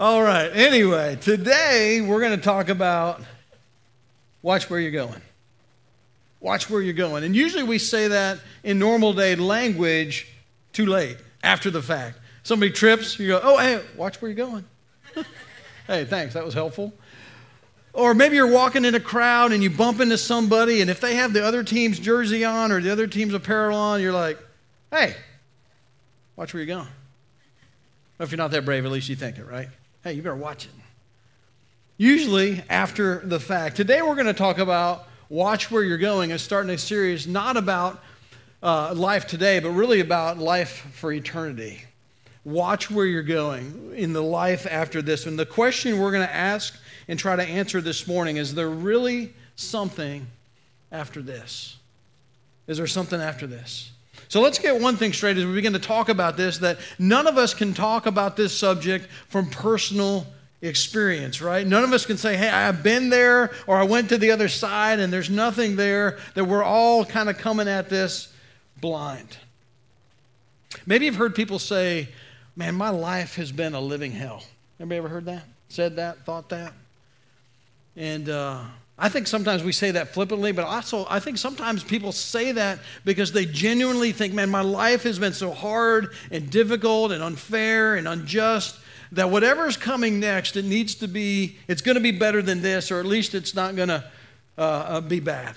All right. Anyway, today we're going to talk about watch where you're going. Watch where you're going. And usually we say that in normal day language too late, after the fact. Somebody trips, you go, oh, hey, watch where you're going. hey, thanks, that was helpful. Or maybe you're walking in a crowd and you bump into somebody, and if they have the other team's jersey on or the other team's apparel on, you're like, hey, watch where you're going. Or if you're not that brave, at least you think it, right? Hey, you better watch it. Usually after the fact. Today we're going to talk about watch where you're going and starting a series not about uh, life today, but really about life for eternity. Watch where you're going in the life after this. And the question we're going to ask and try to answer this morning is there really something after this? Is there something after this? So let's get one thing straight as we begin to talk about this that none of us can talk about this subject from personal experience, right? None of us can say, hey, I've been there or I went to the other side and there's nothing there, that we're all kind of coming at this blind. Maybe you've heard people say, man, my life has been a living hell. Anybody ever heard that? Said that? Thought that? And uh, I think sometimes we say that flippantly, but also I think sometimes people say that because they genuinely think, man, my life has been so hard and difficult and unfair and unjust that whatever's coming next, it needs to be, it's going to be better than this, or at least it's not going to uh, uh, be bad.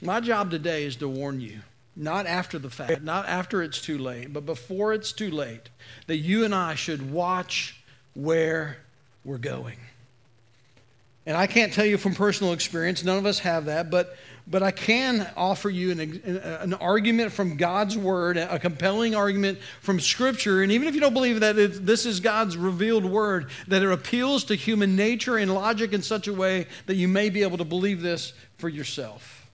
My job today is to warn you, not after the fact, not after it's too late, but before it's too late, that you and I should watch where we're going. And I can't tell you from personal experience, none of us have that, but but I can offer you an, an argument from God's Word, a compelling argument from Scripture. And even if you don't believe that it, this is God's revealed Word, that it appeals to human nature and logic in such a way that you may be able to believe this for yourself.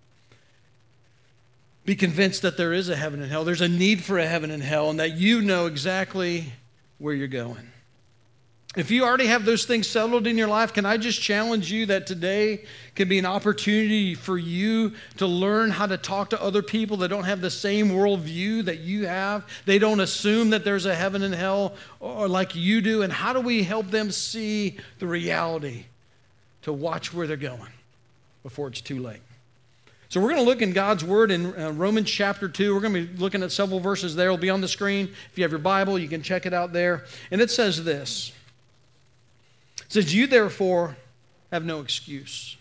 Be convinced that there is a heaven and hell, there's a need for a heaven and hell, and that you know exactly where you're going. If you already have those things settled in your life, can I just challenge you that today can be an opportunity for you to learn how to talk to other people that don't have the same worldview that you have? They don't assume that there's a heaven and hell or like you do. And how do we help them see the reality to watch where they're going before it's too late? So we're going to look in God's Word in uh, Romans chapter 2. We're going to be looking at several verses there. It'll be on the screen. If you have your Bible, you can check it out there. And it says this says, You therefore have no excuse.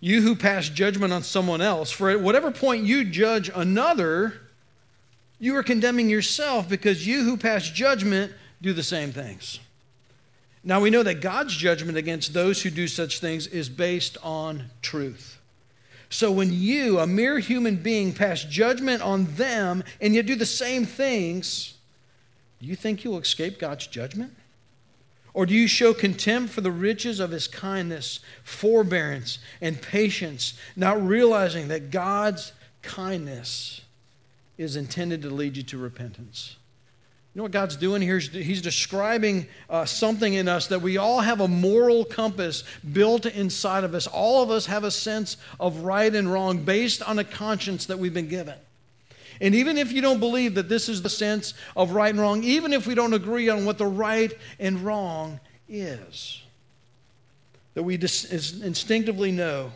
You who pass judgment on someone else, for at whatever point you judge another, you are condemning yourself because you who pass judgment do the same things. Now we know that God's judgment against those who do such things is based on truth. So when you, a mere human being, pass judgment on them and yet do the same things, do you think you'll escape God's judgment? Or do you show contempt for the riches of his kindness, forbearance, and patience, not realizing that God's kindness is intended to lead you to repentance? You know what God's doing here? He's describing uh, something in us that we all have a moral compass built inside of us. All of us have a sense of right and wrong based on a conscience that we've been given. And even if you don't believe that this is the sense of right and wrong, even if we don't agree on what the right and wrong is, that we instinctively know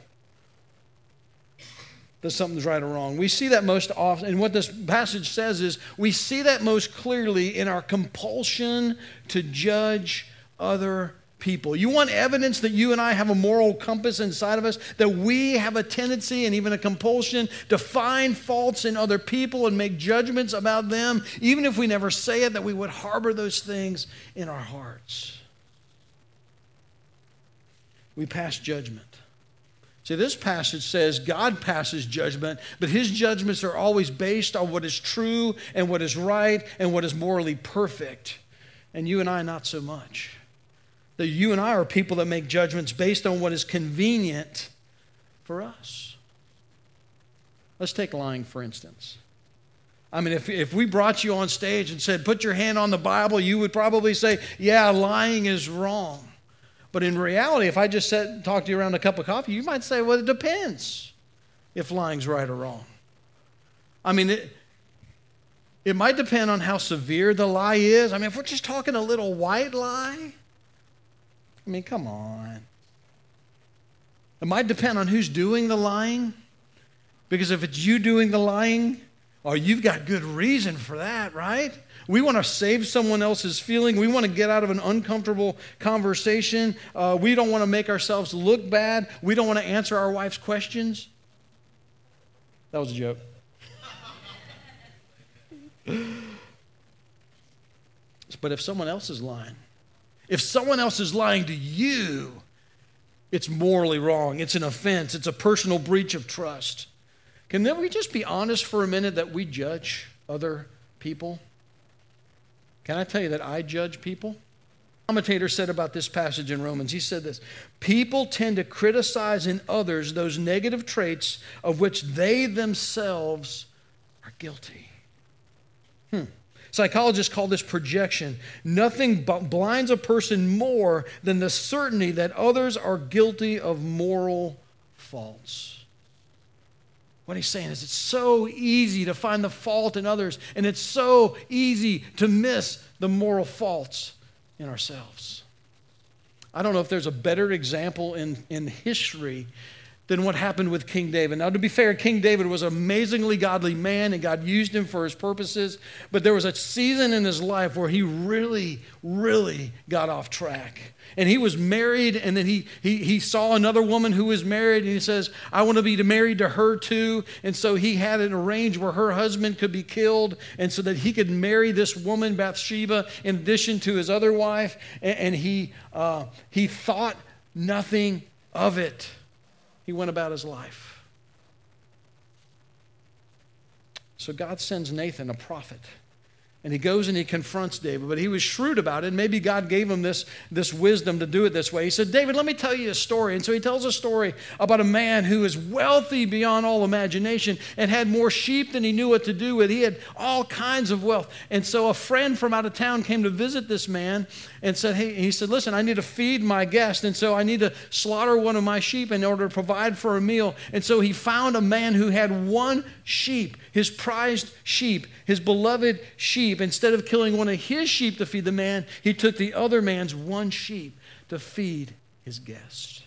that something's right or wrong. We see that most often, and what this passage says is we see that most clearly in our compulsion to judge other people. You want evidence that you and I have a moral compass inside of us, that we have a tendency and even a compulsion to find faults in other people and make judgments about them, even if we never say it, that we would harbor those things in our hearts. We pass judgment. See, this passage says God passes judgment, but his judgments are always based on what is true and what is right and what is morally perfect. And you and I, not so much that you and I are people that make judgments based on what is convenient for us. Let's take lying, for instance. I mean, if, if we brought you on stage and said, put your hand on the Bible, you would probably say, yeah, lying is wrong. But in reality, if I just sat and talked to you around a cup of coffee, you might say, well, it depends if lying's right or wrong. I mean, it, It might depend on how severe the lie is. I mean, if we're just talking a little white lie, I mean, come on. It might depend on who's doing the lying. Because if it's you doing the lying, or you've got good reason for that, right? We want to save someone else's feeling. We want to get out of an uncomfortable conversation. Uh, we don't want to make ourselves look bad. We don't want to answer our wife's questions. That was a joke. but if someone else is lying, if someone else is lying to you, it's morally wrong. It's an offense. It's a personal breach of trust. Can then we just be honest for a minute that we judge other people? Can I tell you that I judge people? commentator said about this passage in Romans. He said this People tend to criticize in others those negative traits of which they themselves are guilty. Hmm. Psychologists call this projection. Nothing blinds a person more than the certainty that others are guilty of moral faults. What he's saying is it's so easy to find the fault in others, and it's so easy to miss the moral faults in ourselves. I don't know if there's a better example in, in history than what happened with King David. Now, to be fair, King David was an amazingly godly man and God used him for his purposes, but there was a season in his life where he really, really got off track. And he was married, and then he, he, he saw another woman who was married, and he says, I want to be married to her too. And so he had it arranged where her husband could be killed, and so that he could marry this woman, Bathsheba, in addition to his other wife. And, and he, uh, he thought nothing of it he went about his life. So God sends Nathan, a prophet. And he goes and he confronts David, but he was shrewd about it. And Maybe God gave him this, this wisdom to do it this way. He said, David, let me tell you a story. And so he tells a story about a man who is wealthy beyond all imagination and had more sheep than he knew what to do with. He had all kinds of wealth. And so a friend from out of town came to visit this man and said, Hey, he said, Listen, I need to feed my guest. And so I need to slaughter one of my sheep in order to provide for a meal. And so he found a man who had one sheep, his prized sheep, his beloved sheep sheep, instead of killing one of his sheep to feed the man, he took the other man's one sheep to feed his guest.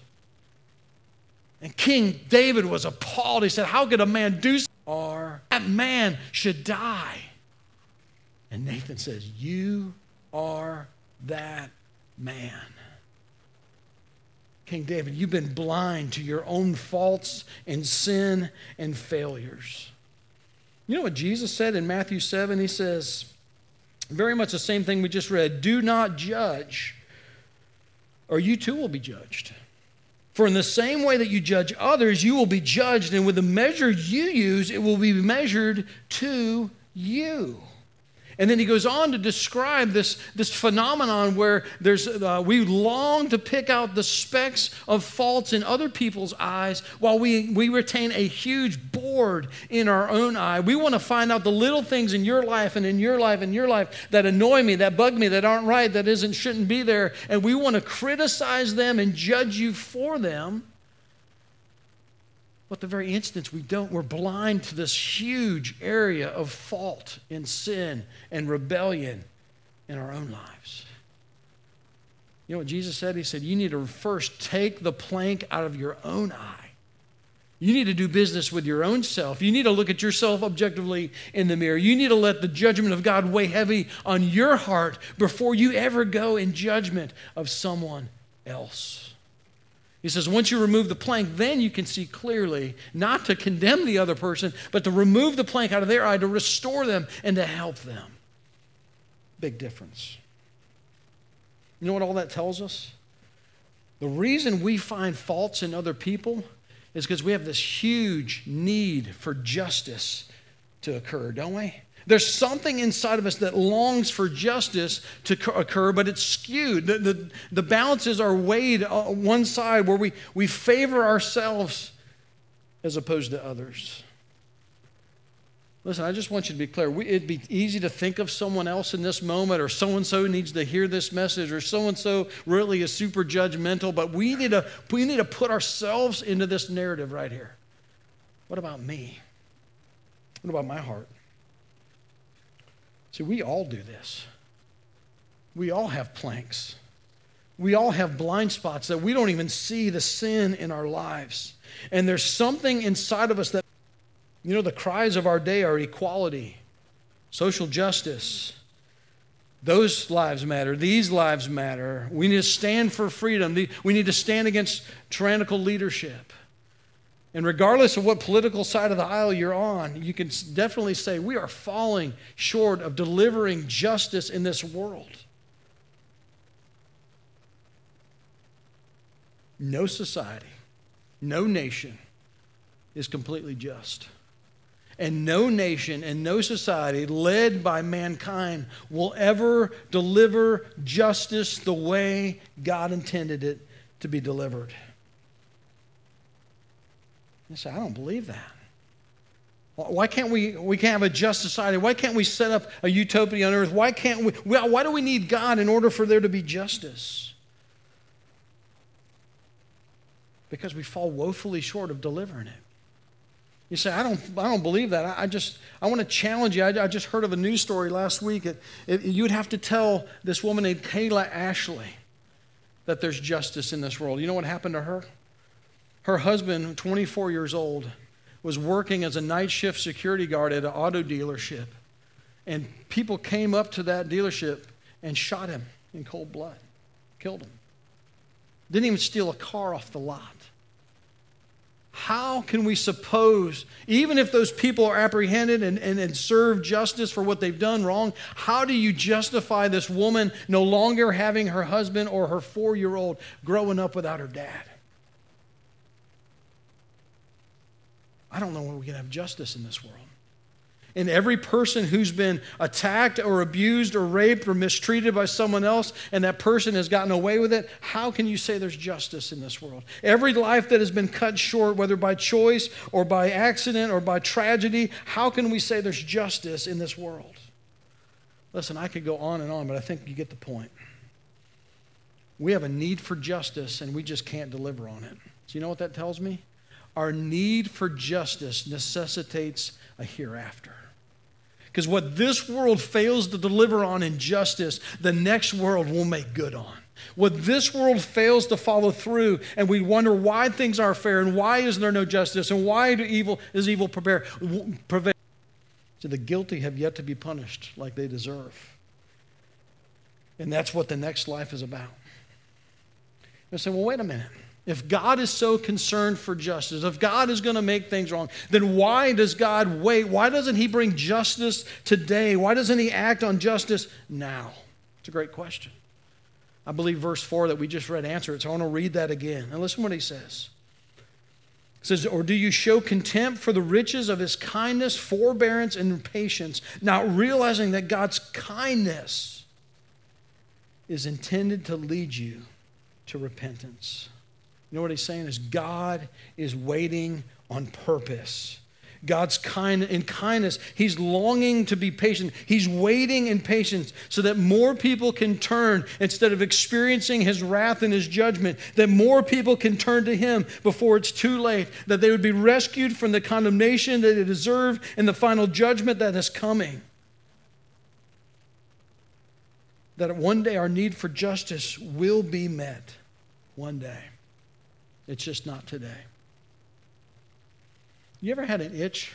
And King David was appalled. He said, How could a man do so? Or that man should die. And Nathan says, You are that man. King David, you've been blind to your own faults and sin and failures. You know what Jesus said in Matthew 7? He says, very much the same thing we just read do not judge, or you too will be judged. For in the same way that you judge others, you will be judged, and with the measure you use, it will be measured to you. And then he goes on to describe this, this phenomenon where there's, uh, we long to pick out the specks of faults in other people's eyes while we, we retain a huge board in our own eye. We want to find out the little things in your life and in your life and your life that annoy me, that bug me, that aren't right, that isn't, shouldn't be there. And we want to criticize them and judge you for them. But the very instance we don't, we're blind to this huge area of fault and sin and rebellion in our own lives. You know what Jesus said? He said, You need to first take the plank out of your own eye. You need to do business with your own self. You need to look at yourself objectively in the mirror. You need to let the judgment of God weigh heavy on your heart before you ever go in judgment of someone else. He says, once you remove the plank, then you can see clearly, not to condemn the other person, but to remove the plank out of their eye, to restore them and to help them. Big difference. You know what all that tells us? The reason we find faults in other people is because we have this huge need for justice to occur, don't we? There's something inside of us that longs for justice to occur, but it's skewed. The, the, the balances are weighed on one side where we, we favor ourselves as opposed to others. Listen, I just want you to be clear. We, it'd be easy to think of someone else in this moment, or so and so needs to hear this message, or so and so really is super judgmental, but we need, to, we need to put ourselves into this narrative right here. What about me? What about my heart? See, we all do this. We all have planks. We all have blind spots that we don't even see the sin in our lives. And there's something inside of us that, you know, the cries of our day are equality, social justice. Those lives matter. These lives matter. We need to stand for freedom. We need to stand against tyrannical leadership. And regardless of what political side of the aisle you're on, you can definitely say we are falling short of delivering justice in this world. No society, no nation is completely just. And no nation and no society led by mankind will ever deliver justice the way God intended it to be delivered. You say, I don't believe that. Why can't we, we can't have a just society? Why can't we set up a utopia on earth? Why can't we, why do we need God in order for there to be justice? Because we fall woefully short of delivering it. You say, I don't, I don't believe that. I, I just, I want to challenge you. I, I, just heard of a news story last week. It, it, you'd have to tell this woman named Kayla Ashley that there's justice in this world. You know what happened to her? Her husband, 24 years old, was working as a night shift security guard at an auto dealership. And people came up to that dealership and shot him in cold blood, killed him. Didn't even steal a car off the lot. How can we suppose, even if those people are apprehended and, and, and serve justice for what they've done wrong, how do you justify this woman no longer having her husband or her four year old growing up without her dad? I don't know when we can have justice in this world. And every person who's been attacked or abused or raped or mistreated by someone else and that person has gotten away with it, how can you say there's justice in this world? Every life that has been cut short, whether by choice or by accident or by tragedy, how can we say there's justice in this world? Listen, I could go on and on, but I think you get the point. We have a need for justice and we just can't deliver on it. So, you know what that tells me? Our need for justice necessitates a hereafter. Because what this world fails to deliver on in justice, the next world will make good on. What this world fails to follow through, and we wonder why things aren't fair and why is there no justice and why do evil is evil prevail. So the guilty have yet to be punished like they deserve. And that's what the next life is about. You say, well, wait a minute. If God is so concerned for justice, if God is going to make things wrong, then why does God wait? Why doesn't He bring justice today? Why doesn't He act on justice now? It's a great question. I believe verse 4 that we just read answer it, so I want to read that again. And listen what he says. It says, Or do you show contempt for the riches of his kindness, forbearance, and patience, not realizing that God's kindness is intended to lead you to repentance? You know what he's saying is God is waiting on purpose. God's kind in kindness, he's longing to be patient. He's waiting in patience so that more people can turn instead of experiencing his wrath and his judgment, that more people can turn to him before it's too late, that they would be rescued from the condemnation that they deserve and the final judgment that is coming. That one day our need for justice will be met. One day. It's just not today. You ever had an itch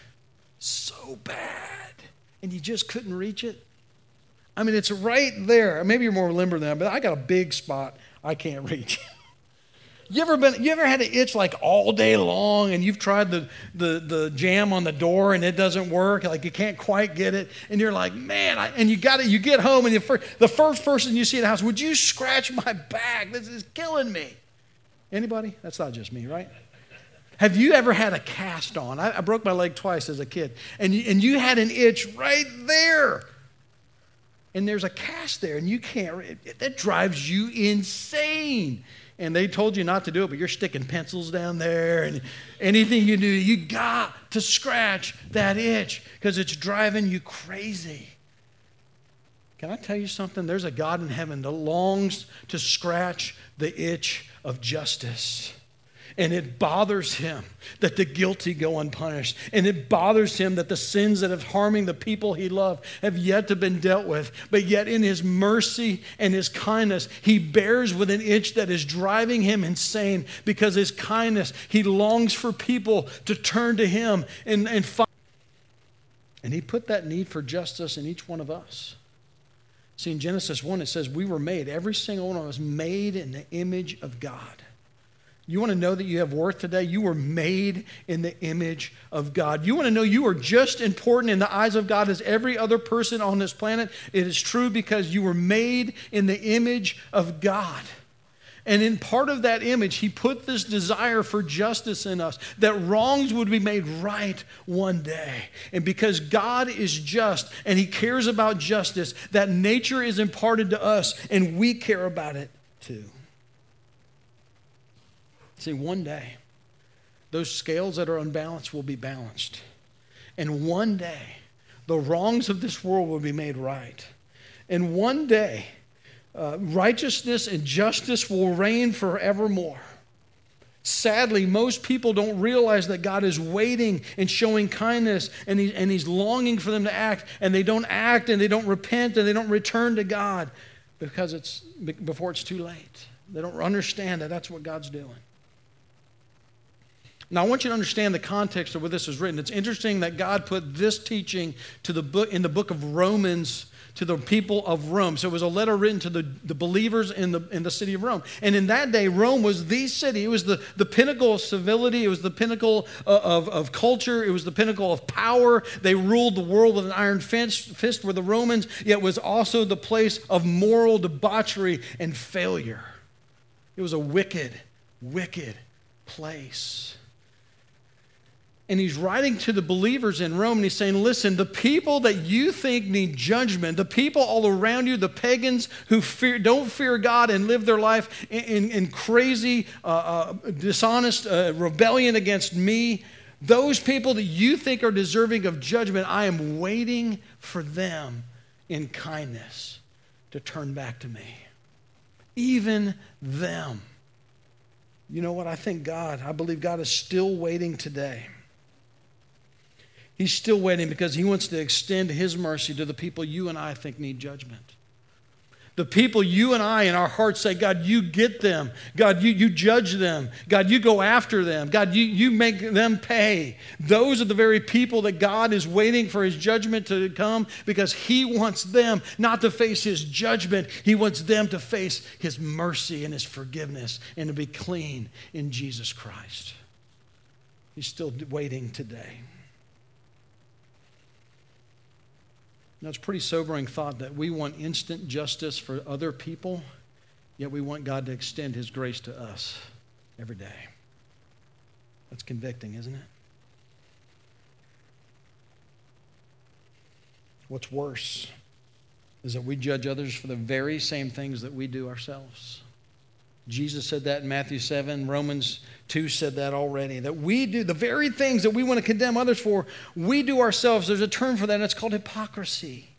so bad and you just couldn't reach it? I mean, it's right there. Maybe you're more limber than that, but I got a big spot I can't reach. You ever been? You ever had an itch like all day long, and you've tried the, the the jamb on the door and it doesn't work? Like you can't quite get it, and you're like, man! I, and you got it. You get home, and the the first person you see in the house, would you scratch my back? This is killing me. Anybody? That's not just me, right? Have you ever had a cast on? I, I broke my leg twice as a kid, and you, and you had an itch right there. And there's a cast there, and you can't, it, that drives you insane. And they told you not to do it, but you're sticking pencils down there, and anything you do, you got to scratch that itch because it's driving you crazy. Can I tell you something? There's a God in heaven that longs to scratch the itch of justice. And it bothers him that the guilty go unpunished. And it bothers him that the sins that have harming the people he loved have yet to been dealt with. But yet in his mercy and his kindness, he bears with an itch that is driving him insane because his kindness, he longs for people to turn to him and, and find. And he put that need for justice in each one of us. See, in Genesis 1, it says, We were made, every single one of us, made in the image of God. You want to know that you have worth today? You were made in the image of God. You want to know you are just important in the eyes of God as every other person on this planet? It is true because you were made in the image of God. And in part of that image, he put this desire for justice in us, that wrongs would be made right one day. And because God is just and he cares about justice, that nature is imparted to us and we care about it too. See, one day, those scales that are unbalanced will be balanced. And one day, the wrongs of this world will be made right. And one day, uh, righteousness and justice will reign forevermore. Sadly, most people don't realize that God is waiting and showing kindness and, he, and He's longing for them to act, and they don't act and they don't repent and they don't return to God because it's before it's too late. They don't understand that that's what God's doing. Now, I want you to understand the context of where this is written. It's interesting that God put this teaching to the book in the book of Romans to the people of Rome. So it was a letter written to the, the believers in the, in the city of Rome. And in that day, Rome was the city. It was the, the pinnacle of civility, it was the pinnacle of, of, of culture, it was the pinnacle of power. They ruled the world with an iron fist, fist were the Romans, yet was also the place of moral debauchery and failure. It was a wicked, wicked place. And he's writing to the believers in Rome and he's saying, Listen, the people that you think need judgment, the people all around you, the pagans who fear, don't fear God and live their life in, in, in crazy, uh, uh, dishonest uh, rebellion against me, those people that you think are deserving of judgment, I am waiting for them in kindness to turn back to me. Even them. You know what? I think God, I believe God is still waiting today He's still waiting because he wants to extend his mercy to the people you and I think need judgment. The people you and I in our hearts say, God, you get them. God, you, you judge them. God, you go after them. God, you, you make them pay. Those are the very people that God is waiting for his judgment to come because he wants them not to face his judgment. He wants them to face his mercy and his forgiveness and to be clean in Jesus Christ. He's still waiting today. It's a pretty sobering thought that we want instant justice for other people, yet we want God to extend His grace to us every day. That's convicting, isn't it? What's worse is that we judge others for the very same things that we do ourselves. Jesus said that in Matthew 7. Romans 2 said that already. That we do the very things that we want to condemn others for, we do ourselves. There's a term for that, and it's called hypocrisy.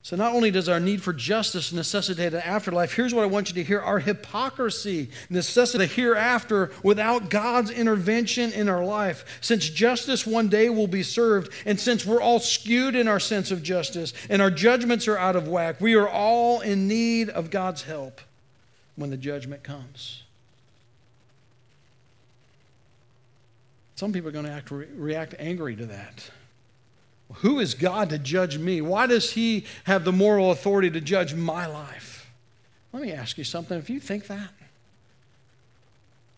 So, not only does our need for justice necessitate an afterlife, here's what I want you to hear our hypocrisy necessitates a hereafter without God's intervention in our life. Since justice one day will be served, and since we're all skewed in our sense of justice and our judgments are out of whack, we are all in need of God's help when the judgment comes. Some people are going to act, react angry to that. Who is God to judge me? Why does He have the moral authority to judge my life? Let me ask you something. If you think that,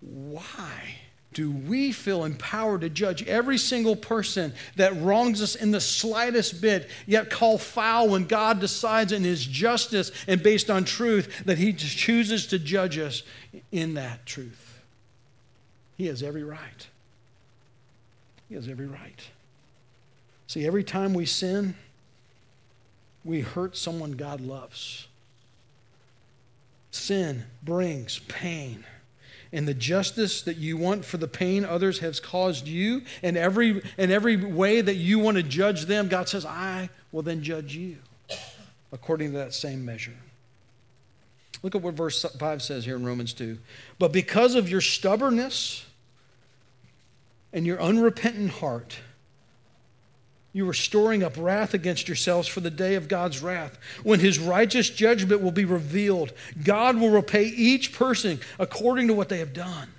why do we feel empowered to judge every single person that wrongs us in the slightest bit, yet call foul when God decides in His justice and based on truth that He chooses to judge us in that truth? He has every right. He has every right. See, every time we sin, we hurt someone God loves. Sin brings pain and the justice that you want for the pain others have caused you and every in every way that you want to judge them god says i will then judge you according to that same measure Look at what verse 5 says here in Romans 2. But because of your stubbornness and your unrepentant heart, you are storing up wrath against yourselves for the day of God's wrath, when his righteous judgment will be revealed. God will repay each person according to what they have done.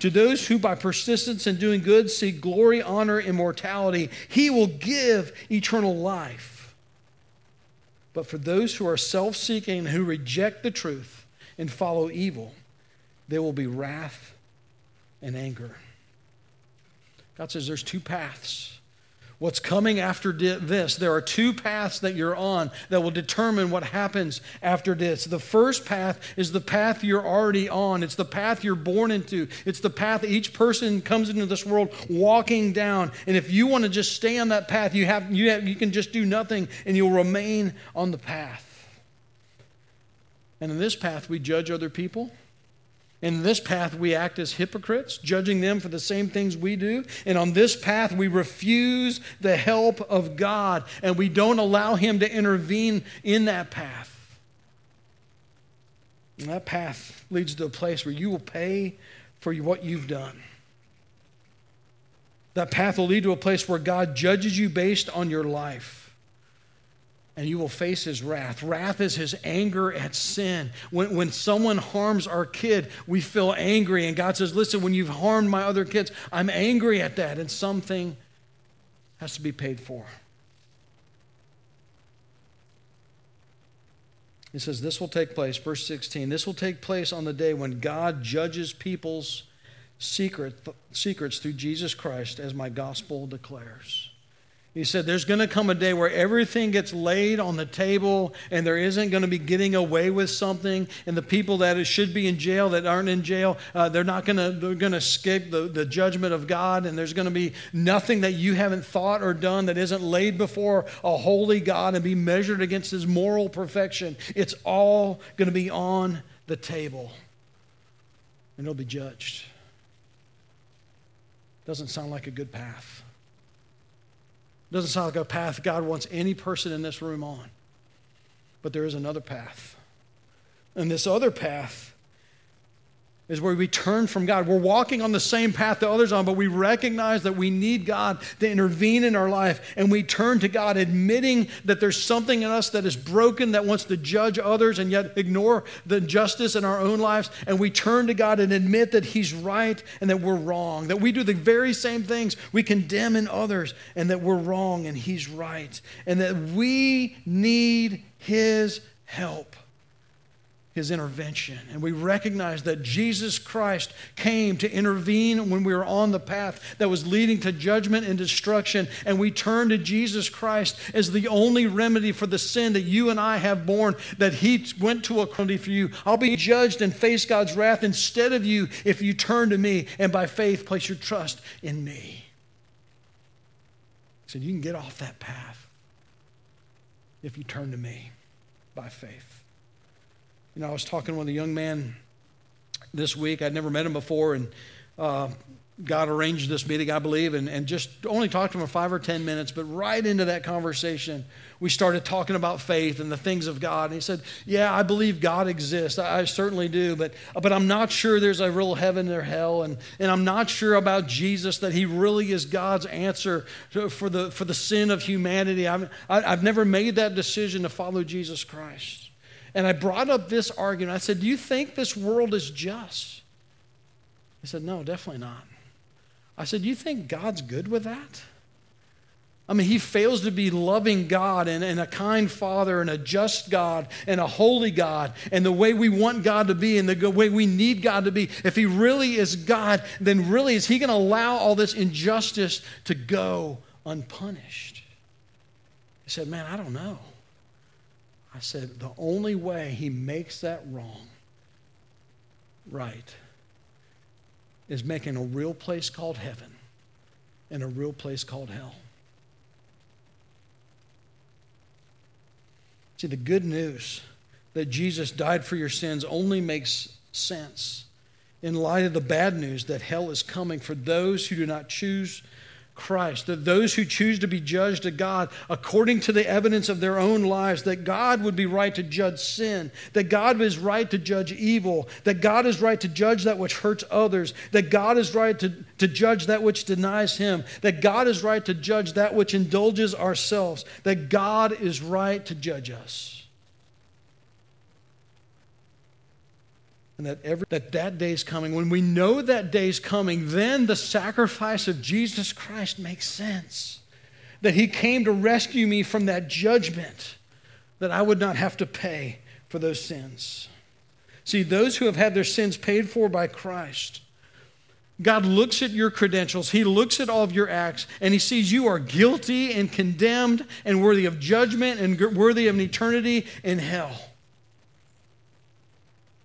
To those who, by persistence in doing good, seek glory, honor, immortality, he will give eternal life. But for those who are self seeking who reject the truth and follow evil, there will be wrath and anger. God says there's two paths. What's coming after this? There are two paths that you're on that will determine what happens after this. The first path is the path you're already on, it's the path you're born into, it's the path each person comes into this world walking down. And if you want to just stay on that path, you, have, you, have, you can just do nothing and you'll remain on the path. And in this path, we judge other people. In this path, we act as hypocrites, judging them for the same things we do. And on this path, we refuse the help of God and we don't allow Him to intervene in that path. And that path leads to a place where you will pay for what you've done. That path will lead to a place where God judges you based on your life and you will face his wrath. Wrath is his anger at sin. When, when someone harms our kid, we feel angry. And God says, Listen, when you've harmed my other kids, I'm angry at that. And something has to be paid for. He says, This will take place, verse 16, this will take place on the day when God judges people's secret, secrets through Jesus Christ, as my gospel declares. He said, There's going to come a day where everything gets laid on the table and there isn't going to be getting away with something. And the people that should be in jail that aren't in jail, uh, they're not going to, they're going to skip the, the judgment of God. And there's going to be nothing that you haven't thought or done that isn't laid before a holy God and be measured against his moral perfection. It's all going to be on the table and it'll be judged. Doesn't sound like a good path. Doesn't sound like a path God wants any person in this room on. But there is another path. And this other path is where we turn from God. We're walking on the same path that others on, but we recognize that we need God to intervene in our life, and we turn to God, admitting that there's something in us that is broken that wants to judge others and yet ignore the justice in our own lives. And we turn to God and admit that He's right and that we're wrong, that we do the very same things we condemn in others, and that we're wrong and He's right, and that we need His help his intervention. And we recognize that Jesus Christ came to intervene when we were on the path that was leading to judgment and destruction. And we turn to Jesus Christ as the only remedy for the sin that you and I have borne, that he went to a penalty for you. I'll be judged and face God's wrath instead of you if you turn to me and by faith place your trust in me. He said, You can get off that path if you turn to me by faith. You know, I was talking with a young man this week. I'd never met him before, and uh, God arranged this meeting, I believe, and, and just only talked to him for five or 10 minutes. But right into that conversation, we started talking about faith and the things of God. And he said, Yeah, I believe God exists. I, I certainly do, but, but I'm not sure there's a real heaven or hell. And, and I'm not sure about Jesus, that he really is God's answer to, for, the, for the sin of humanity. I've, I, have i have never made that decision to follow Jesus Christ. And I brought up this argument. I said, Do you think this world is just? He said, No, definitely not. I said, Do you think God's good with that? I mean, he fails to be loving God and, and, a kind father and a just God and a holy God and the way we want God to be and the way we need God to be. If he really is God, then really is he going to allow all this injustice to go unpunished? He said, Man, I don't know. I said, the only way he makes that wrong right is making a real place called heaven and a real place called hell. See, the good news that Jesus died for your sins only makes sense in light of the bad news that hell is coming for those who do not choose Christ, that those who choose to be judged of God according to the evidence of their own lives, that God would be right to judge sin, that God is right to judge evil, that God is right to judge that which hurts others, that God is right to, to judge that which denies Him, that God is right to judge that which indulges ourselves, that God is right to judge us. And that every that that day's coming when we know that day's coming then the sacrifice of jesus christ makes sense that he came to rescue me from that judgment that i would not have to pay for those sins see those who have had their sins paid for by christ God looks at your credentials, He looks at all of your acts, and He sees you are guilty and condemned and worthy of judgment and worthy of an eternity in hell.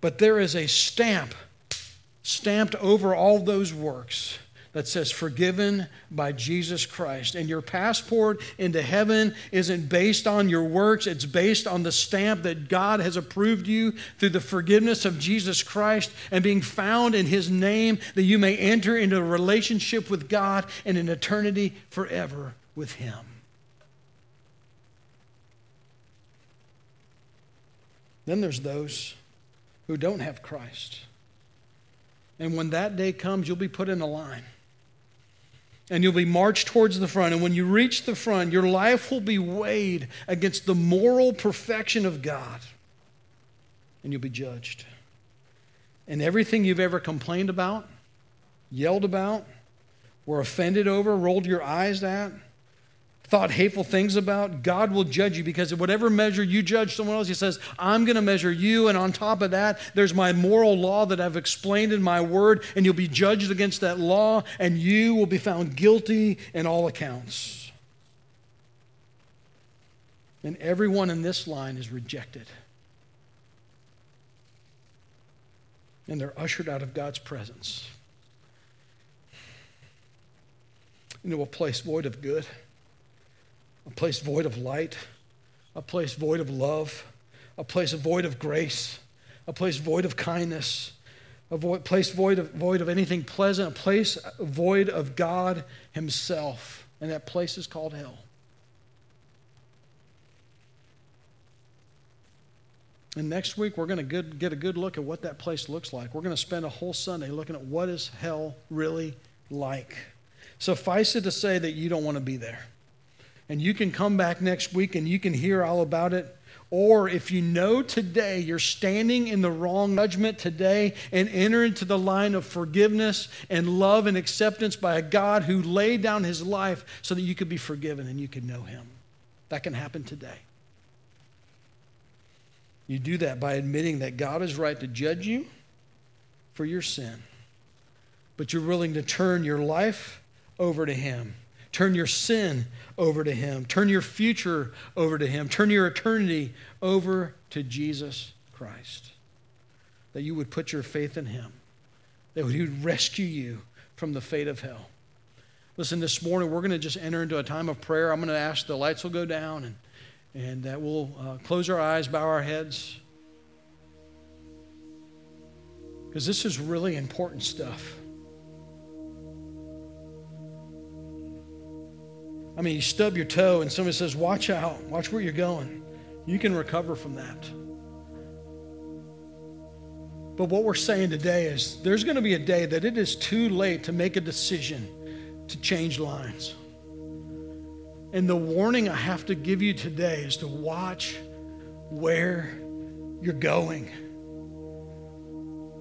But there is a stamp stamped over all those works that says forgiven by Jesus Christ. And your passport into heaven isn't based on your works, it's based on the stamp that God has approved you through the forgiveness of Jesus Christ and being found in his name that you may enter into a relationship with God and an eternity forever with him. Then there's those who don't have Christ. And when that day comes, you'll be put in a line. And you'll be marched towards the front. And when you reach the front, your life will be weighed against the moral perfection of God. And you'll be judged. And everything you've ever complained about, yelled about, were offended over, rolled your eyes at, thought hateful things about, God will judge you because whatever measure you judge someone else, He says, I'm going to measure you. And on top of that, there's my moral law that I've explained in my word, and you'll be judged against that law, and you will be found guilty in all accounts. And everyone in this line is rejected. And they're ushered out of God's presence into a place void of good a place void of light, a place void of love, a place void of grace, a place void of kindness, a place void of, void of anything pleasant, a place void of God Himself. And that place is called hell. And next week, we're going to get a good look at what that place looks like. We're going to spend a whole Sunday looking at what is hell really like. Suffice it to say that you don't want to be there and you can come back next week and you can hear all about it. Or if you know today you're standing in the wrong judgment today and enter into the line of forgiveness and love and acceptance by a God who laid down his life so that you could be forgiven and you could know him. That can happen today. You do that by admitting that God is right to judge you for your sin, but you're willing to turn your life over to him Turn your sin over to Him. Turn your future over to Him. Turn your eternity over to Jesus Christ. That you would put your faith in Him, that He would rescue you from the fate of hell. Listen, this morning we're going to just enter into a time of prayer. I'm going to ask the lights will go down and, and uh, we'll uh, close our eyes, bow our heads. Because this is really important stuff. I mean, you stub your toe and somebody says, Watch out, watch where you're going. You can recover from that. But what we're saying today is there's going to be a day that it is too late to make a decision to change lines. And the warning I have to give you today is to watch where you're going.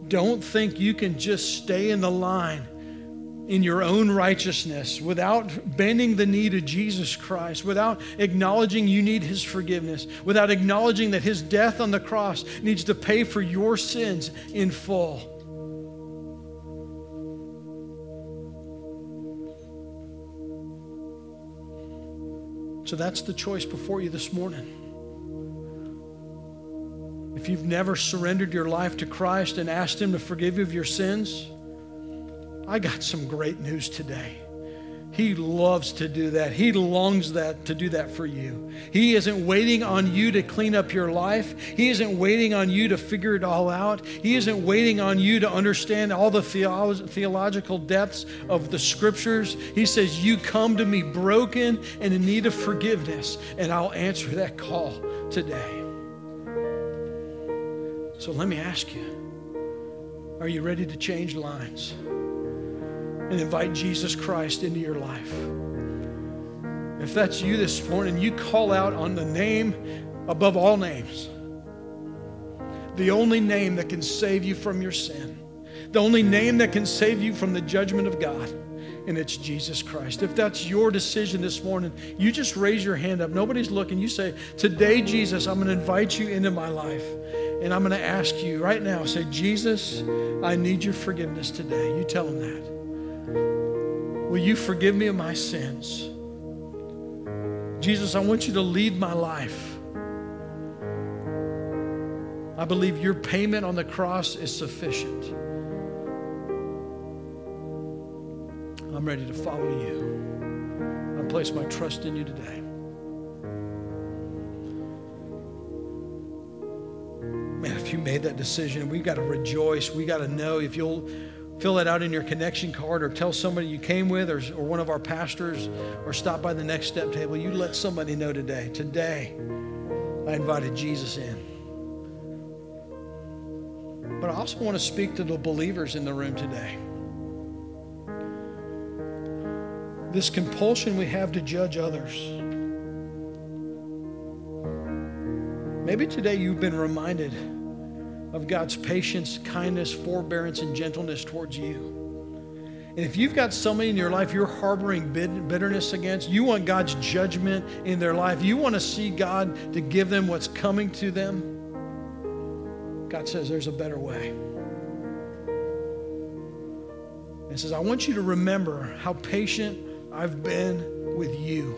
Don't think you can just stay in the line in your own righteousness, without bending the knee to Jesus Christ, without acknowledging you need His forgiveness, without acknowledging that His death on the cross needs to pay for your sins in full. So that's the choice before you this morning. If you've never surrendered your life to Christ and asked Him to forgive you of your sins, I got some great news today. He loves to do that. He longs that to do that for you. He isn't waiting on you to clean up your life. He isn't waiting on you to figure it all out. He isn't waiting on you to understand all the theological depths of the scriptures. He says, "You come to me broken and in need of forgiveness, and I'll answer that call today." So let me ask you, are you ready to change lines? And invite Jesus Christ into your life. If that's you this morning, you call out on the name above all names, the only name that can save you from your sin, the only name that can save you from the judgment of God, and it's Jesus Christ. If that's your decision this morning, you just raise your hand up. Nobody's looking. You say, Today, Jesus, I'm going to invite you into my life. And I'm going to ask you right now, say, Jesus, I need your forgiveness today. You tell him that. Will you forgive me of my sins? Jesus, I want you to lead my life. I believe your payment on the cross is sufficient. I'm ready to follow you. I place my trust in you today. Man, if you made that decision, we've got to rejoice. We got to know if you'll fill that out in your connection card or tell somebody you came with or, or one of our pastors or stop by the next step table. You let somebody know today. Today, I invited Jesus in. But I also want to speak to the believers in the room today. This compulsion we have to judge others. Maybe today you've been reminded of God's patience, kindness, forbearance, and gentleness towards you. And if you've got somebody in your life you're harboring bitterness against, you want God's judgment in their life, you want to see God to give them what's coming to them, God says there's a better way. And says, I want you to remember how patient I've been with you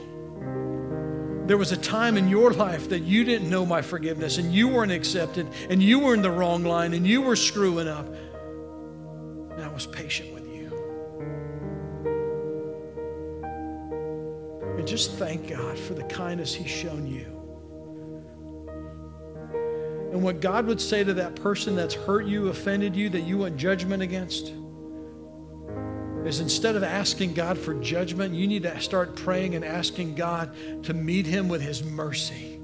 there was a time in your life that you didn't know my forgiveness and you weren't accepted and you were in the wrong line and you were screwing up. And I was patient with you. And just thank God for the kindness He's shown you. And what God would say to that person that's hurt you, offended you, that you want judgment against is instead of asking God for judgment, you need to start praying and asking God to meet him with his mercy.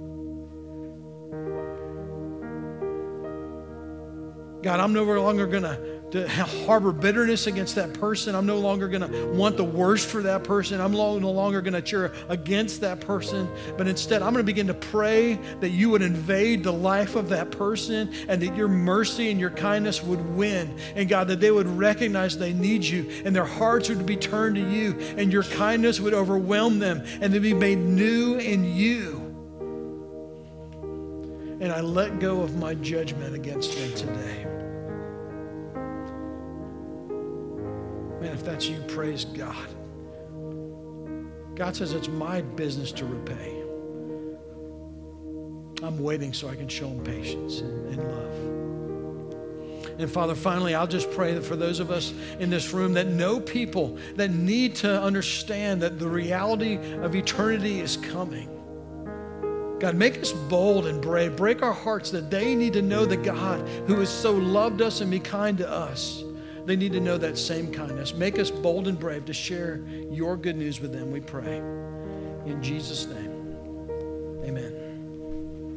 God, I'm no longer going to harbor bitterness against that person. I'm no longer going to want the worst for that person. I'm no longer going to cheer against that person. But instead, I'm going to begin to pray that you would invade the life of that person and that your mercy and your kindness would win. And God, that they would recognize they need you and their hearts would be turned to you and your kindness would overwhelm them and they'd be made new in you and I let go of my judgment against them today. Man, if that's you, praise God. God says it's my business to repay. I'm waiting so I can show them patience and love. And Father, finally, I'll just pray that for those of us in this room that know people that need to understand that the reality of eternity is coming God, make us bold and brave. Break our hearts that they need to know the God who has so loved us and be kind to us. They need to know that same kindness. Make us bold and brave to share your good news with them, we pray. In Jesus' name, amen.